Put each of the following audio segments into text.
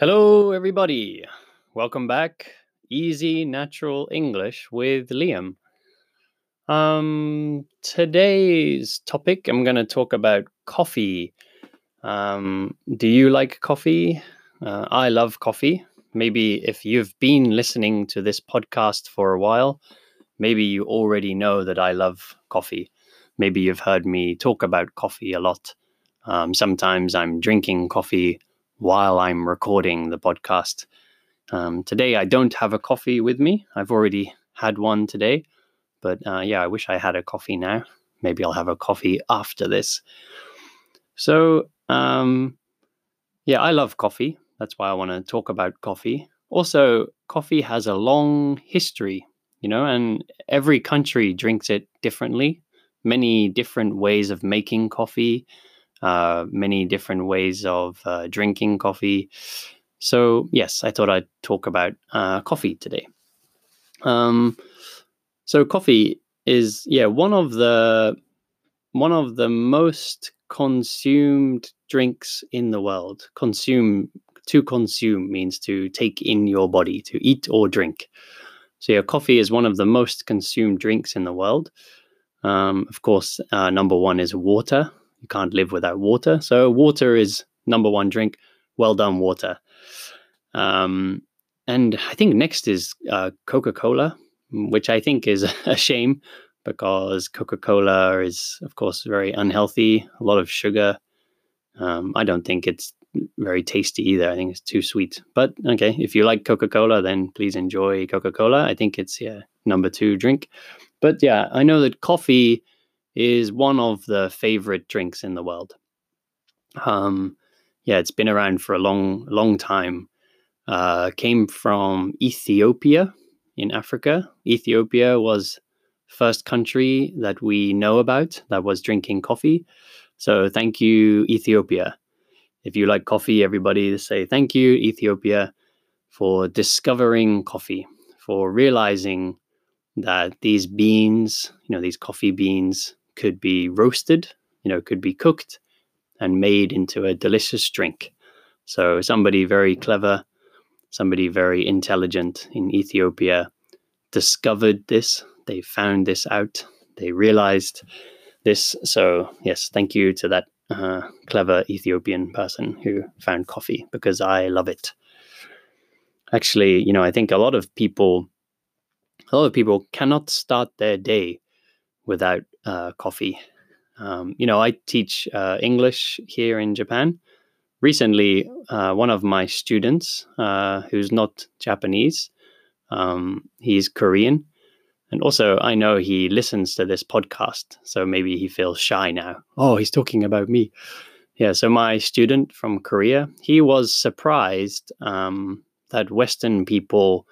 Hello, everybody. Welcome back. Easy Natural English with Liam. Um, today's topic, I'm going to talk about coffee. Um, do you like coffee? Uh, I love coffee. Maybe if you've been listening to this podcast for a while, maybe you already know that I love coffee. Maybe you've heard me talk about coffee a lot. Um, sometimes I'm drinking coffee while I'm recording the podcast. Um, today, I don't have a coffee with me. I've already had one today, but uh, yeah, I wish I had a coffee now. Maybe I'll have a coffee after this. So, um, yeah, I love coffee. That's why I want to talk about coffee. Also, coffee has a long history, you know, and every country drinks it differently. Many different ways of making coffee uh, many different ways of uh, drinking coffee. So, yes, I thought I'd talk about uh, coffee today. Um, so, coffee is yeah one of the one of the most consumed drinks in the world. Consume to consume means to take in your body, to eat or drink. So, yeah, coffee is one of the most consumed drinks in the world. Um, of course, uh, number one is water. You can't live without water. So water is number one drink. Well done, water. Um, and I think next is uh, Coca Cola, which I think is a shame because Coca Cola is, of course, very unhealthy, a lot of sugar. Um, I don't think it's very tasty either. I think it's too sweet. But okay, if you like Coca Cola, then please enjoy Coca Cola. I think it's yeah number two drink. But yeah, I know that coffee is one of the favorite drinks in the world. Um, yeah, it's been around for a long, long time. Uh, came from Ethiopia in Africa. Ethiopia was first country that we know about that was drinking coffee. So thank you, Ethiopia. If you like coffee, everybody say thank you, Ethiopia, for discovering coffee, for realizing that these beans, you know, these coffee beans, could be roasted, you know, could be cooked and made into a delicious drink. So somebody very clever, somebody very intelligent in Ethiopia discovered this. They found this out. They realized this. So yes, thank you to that uh, clever Ethiopian person who found coffee because I love it. Actually, you know, I think a lot of people, a lot of people cannot start their day without uh, coffee. Um, you know, I teach uh, English here in Japan. Recently, uh, one of my students, uh, who's not Japanese, um, he's Korean. And also, I know he listens to this podcast. So maybe he feels shy now. Oh, he's talking about me. Yeah. So, my student from Korea, he was surprised um, that Western people,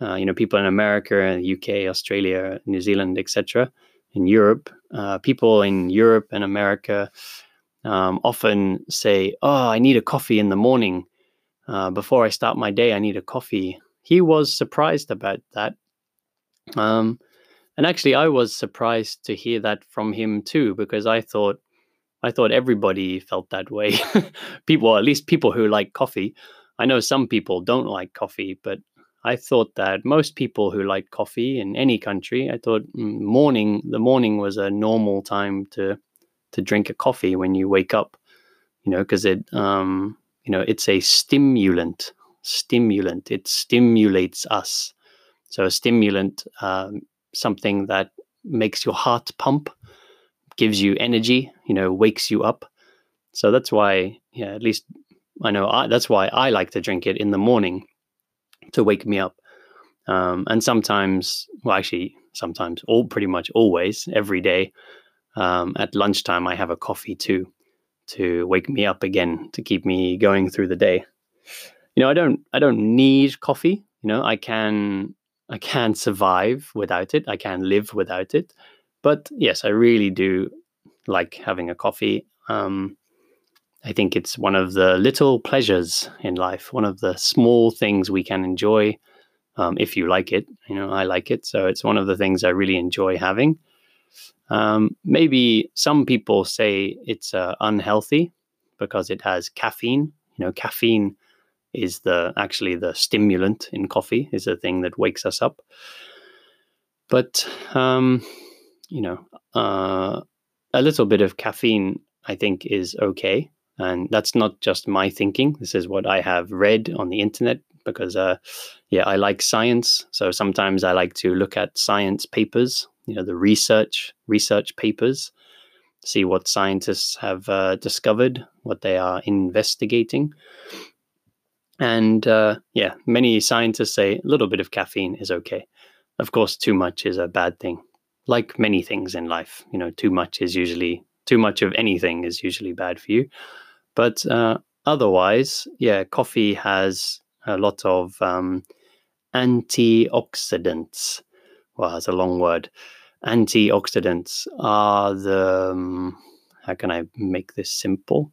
uh, you know, people in America, UK, Australia, New Zealand, etc., in Europe, uh, people in Europe and America um, often say, "Oh, I need a coffee in the morning uh, before I start my day. I need a coffee." He was surprised about that, um, and actually, I was surprised to hear that from him too, because I thought, I thought everybody felt that way. people, at least people who like coffee. I know some people don't like coffee, but I thought that most people who like coffee in any country, I thought mm, morning the morning was a normal time to to drink a coffee when you wake up, you know, because it um, you know it's a stimulant. Stimulant. It stimulates us. So a stimulant, um, something that makes your heart pump, gives you energy, you know, wakes you up. So that's why, yeah, at least I know I, that's why I like to drink it in the morning to wake me up. Um, and sometimes, well, actually, sometimes, all pretty much always, every day, um, at lunchtime, I have a coffee too to wake me up again to keep me going through the day. You know, I don't, I don't need coffee. You know, I can, I can survive without it. I can live without it. But yes, I really do like having a coffee. Um, I think it's one of the little pleasures in life, one of the small things we can enjoy um, if you like it. You know, I like it. So it's one of the things I really enjoy having. Um, maybe some people say it's uh, unhealthy because it has caffeine. You know, caffeine is the actually the stimulant in coffee is the thing that wakes us up but um, you know uh, a little bit of caffeine i think is okay and that's not just my thinking. This is what i have read on the internet because uh, yeah i like science. So sometimes i like to look at science papers you know the research research papers see what scientists have uh, discovered what they are investigating. And uh, yeah many scientists say a little bit of caffeine is okay. Of course too much is a bad thing. Like many things in life you know too much is usually too much of anything is usually bad for you but uh, otherwise yeah coffee has a lot of um, antioxidants. Well it's a long word. Antioxidants are the um, how can i make this simple?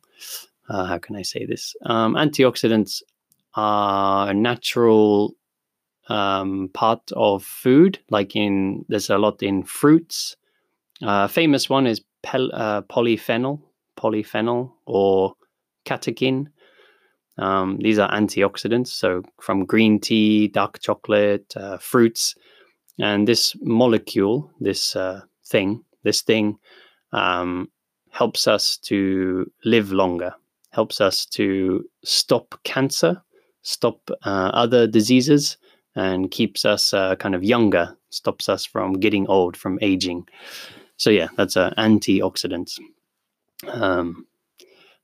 Uh, how can i say this? Um, antioxidants are a natural um, part of food like in there's a lot in fruits. Uh, famous one is pel- uh, polyphenol polyphenol or catechin um, these are antioxidants so from green tea dark chocolate uh, fruits and this molecule, this uh, thing, this thing um, helps us to live longer, helps us to stop cancer, stop uh, other diseases, and keeps us uh, kind of younger, stops us from getting old, from aging. So, yeah, that's an antioxidant. Um,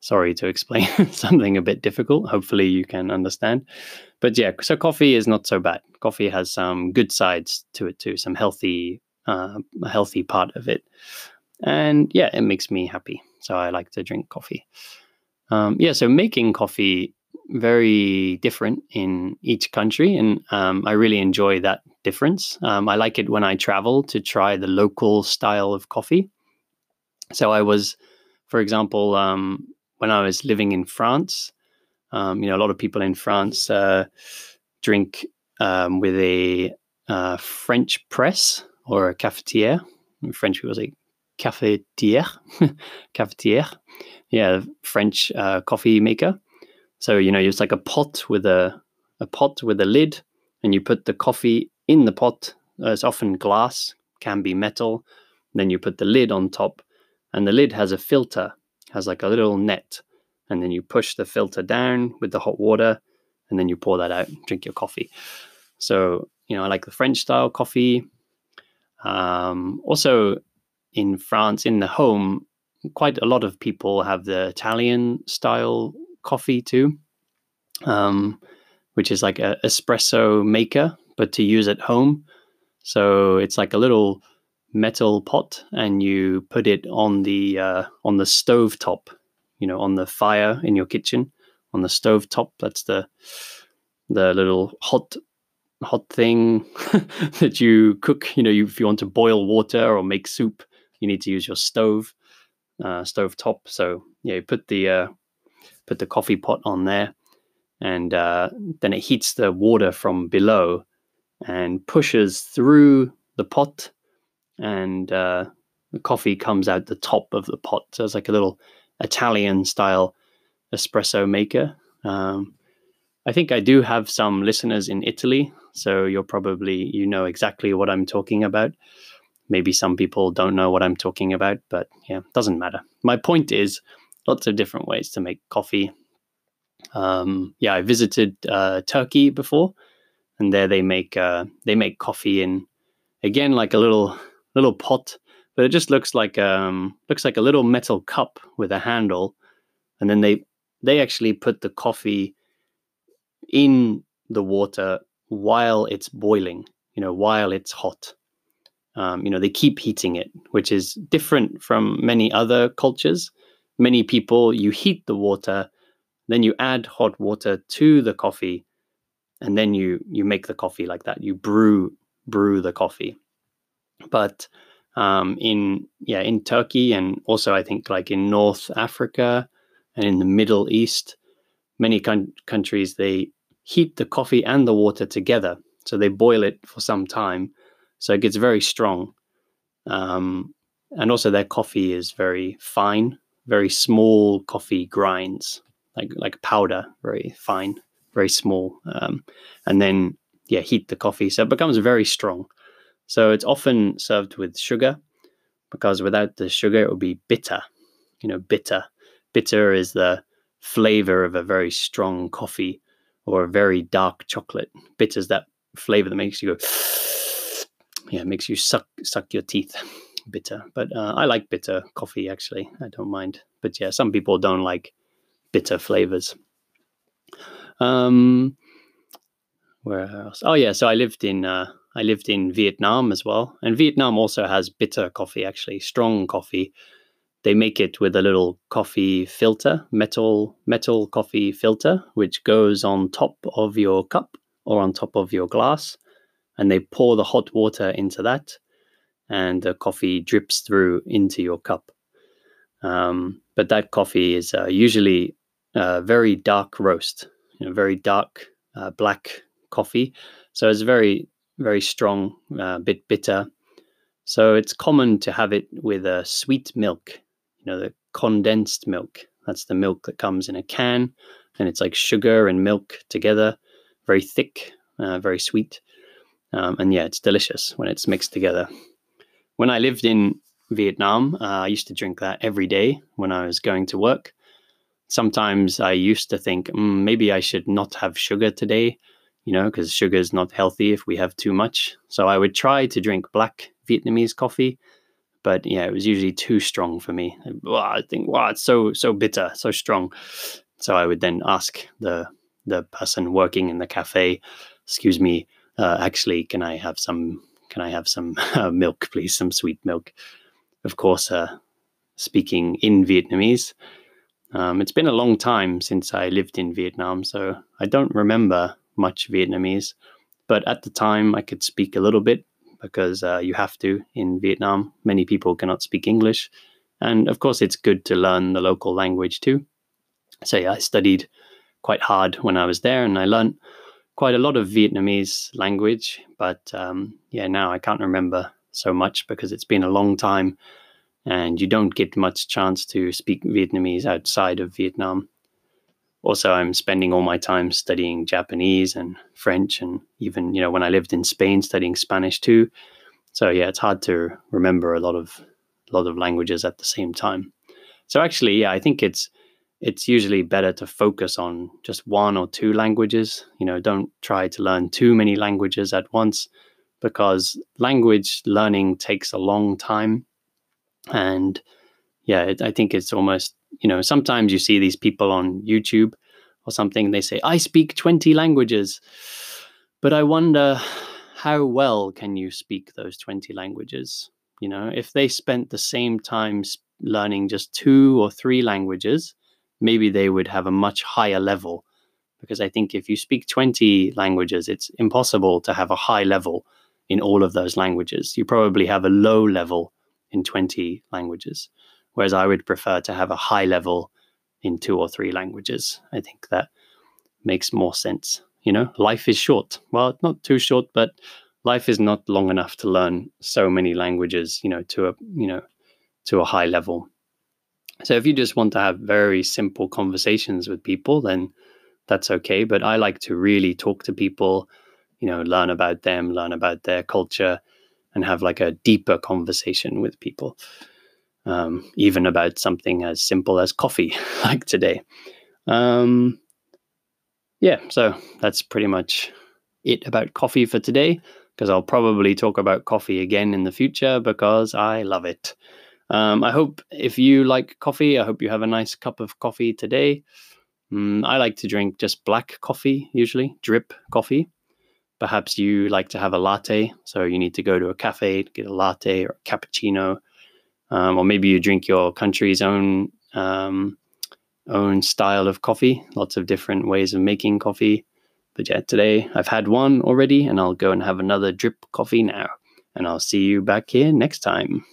sorry to explain something a bit difficult. Hopefully, you can understand. But yeah, so coffee is not so bad. Coffee has some good sides to it too, some healthy, uh, healthy part of it, and yeah, it makes me happy. So I like to drink coffee. Um, yeah, so making coffee very different in each country, and um, I really enjoy that difference. Um, I like it when I travel to try the local style of coffee. So I was, for example, um, when I was living in France, um, you know, a lot of people in France uh, drink um, with a uh, French press or a cafetière. In French people say cafetière, cafetière. Yeah, French uh, coffee maker. So you know, it's like a pot with a a pot with a lid, and you put the coffee in the pot. Uh, it's often glass, can be metal. Then you put the lid on top, and the lid has a filter has like a little net, and then you push the filter down with the hot water, and then you pour that out, drink your coffee. So you know, I like the French style coffee. Um, also, in France, in the home, quite a lot of people have the Italian style coffee too, um, which is like a espresso maker, but to use at home. So it's like a little metal pot and you put it on the uh, on the stove top you know on the fire in your kitchen. On the stove top that's the the little hot hot thing that you cook you know you, if you want to boil water or make soup you need to use your stove uh, stove top. So yeah you put the uh, put the coffee pot on there and uh, then it heats the water from below and pushes through the pot and uh, the coffee comes out the top of the pot. So it's like a little Italian style espresso maker. Um, I think I do have some listeners in Italy, so you're probably you know exactly what I'm talking about. Maybe some people don't know what I'm talking about, but yeah, doesn't matter. My point is, lots of different ways to make coffee. Um, yeah, I visited uh, Turkey before, and there they make uh, they make coffee in again like a little little pot, but it just looks like um looks like a little metal cup with a handle, and then they they actually put the coffee in the water while it's boiling. You know, while it's hot. Um, you know, they keep heating it, which is different from many other cultures. Many people, you heat the water, then you add hot water to the coffee, and then you you make the coffee like that. You brew brew the coffee. But um, in yeah in Turkey and also I think like in North Africa and in the Middle East, many con- countries they heat the coffee and the water together, so they boil it for some time, so it gets very strong. Um, and also their coffee is very fine, very small coffee grinds, like like powder, very fine very small, um, and then yeah, heat the coffee so it becomes very strong. So it's often served with sugar because without the sugar it would be bitter. You know, bitter. Bitter is the flavor of a very strong coffee or a very dark chocolate. Bitter is that flavor that makes you go, yeah, makes you suck suck your teeth. Bitter, but uh, I like bitter coffee actually. I don't mind. But yeah, some people don't like bitter flavors. Um, where else? Oh yeah, so I lived in uh, I lived in Vietnam as well, and Vietnam also has bitter coffee, actually strong coffee. They make it with a little coffee filter, metal metal coffee filter, which goes on top of your cup or on top of your glass, and they pour the hot water into that, and the coffee drips through into your cup. Um, but that coffee is uh, usually uh, very dark roast, you know, very dark uh, black coffee. So it's very, very strong, a uh, bit bitter. So it's common to have it with a sweet milk, you know, the condensed milk. That's the milk that comes in a can, and it's like sugar and milk together, very thick, uh, very sweet. Um, and yeah, it's delicious when it's mixed together. When I lived in Vietnam, uh, I used to drink that every day when I was going to work. Sometimes I used to think mm, maybe I should not have sugar today you know, because sugar is not healthy if we have too much. So I would try to drink black Vietnamese coffee, but yeah, it was usually too strong for me. I think, wow, it's so so bitter, so strong. So I would then ask the the person working in the cafe, "Excuse me, uh, actually, can I have some? Can I have some uh, milk, please? Some sweet milk?" Of course, uh, speaking in Vietnamese. Um, it's been a long time since I lived in Vietnam, so I don't remember much Vietnamese, but at the time I could speak a little bit because uh, you have to in Vietnam. Many people cannot speak English. And of course, it's good to learn the local language too. So, yeah, I studied quite hard when I was there and I learned quite a lot of Vietnamese language. But um, yeah, now I can't remember so much because it's been a long time and you don't get much chance to speak Vietnamese outside of Vietnam also i'm spending all my time studying japanese and french and even you know when i lived in spain studying spanish too. So yeah it's hard to remember a lot of a lot of languages at the same time. So actually yeah i think it's it's usually better to focus on just one or two languages. You know don't try to learn too many languages at once because language learning takes a long time. And yeah it, i think it's almost you know, sometimes you see these people on YouTube or something, they say, I speak 20 languages. But I wonder how well can you speak those 20 languages? You know, if they spent the same time learning just two or three languages, maybe they would have a much higher level. Because I think if you speak 20 languages, it's impossible to have a high level in all of those languages. You probably have a low level in 20 languages. Whereas I would prefer to have a high level in two or three languages. I think that makes more sense. You know, life is short. Well, not too short, but life is not long enough to learn so many languages, you know, to a, you know, to a high level. So if you just want to have very simple conversations with people, then that's okay. But I like to really talk to people, you know, learn about them, learn about their culture, and have like a deeper conversation with people um, even about something as simple as coffee, like today. Um, yeah, so that's pretty much it about coffee for today, because I'll probably talk about coffee again in the future because I love it. Um, I hope if you like coffee, I hope you have a nice cup of coffee today. Mm, I like to drink just black coffee, usually, drip coffee. Perhaps you like to have a latte, so you need to go to a cafe get a latte or a cappuccino um, or maybe you drink your country's own um, own style of coffee. Lots of different ways of making coffee. But yeah, today I've had one already, and I'll go and have another drip coffee now. And I'll see you back here next time.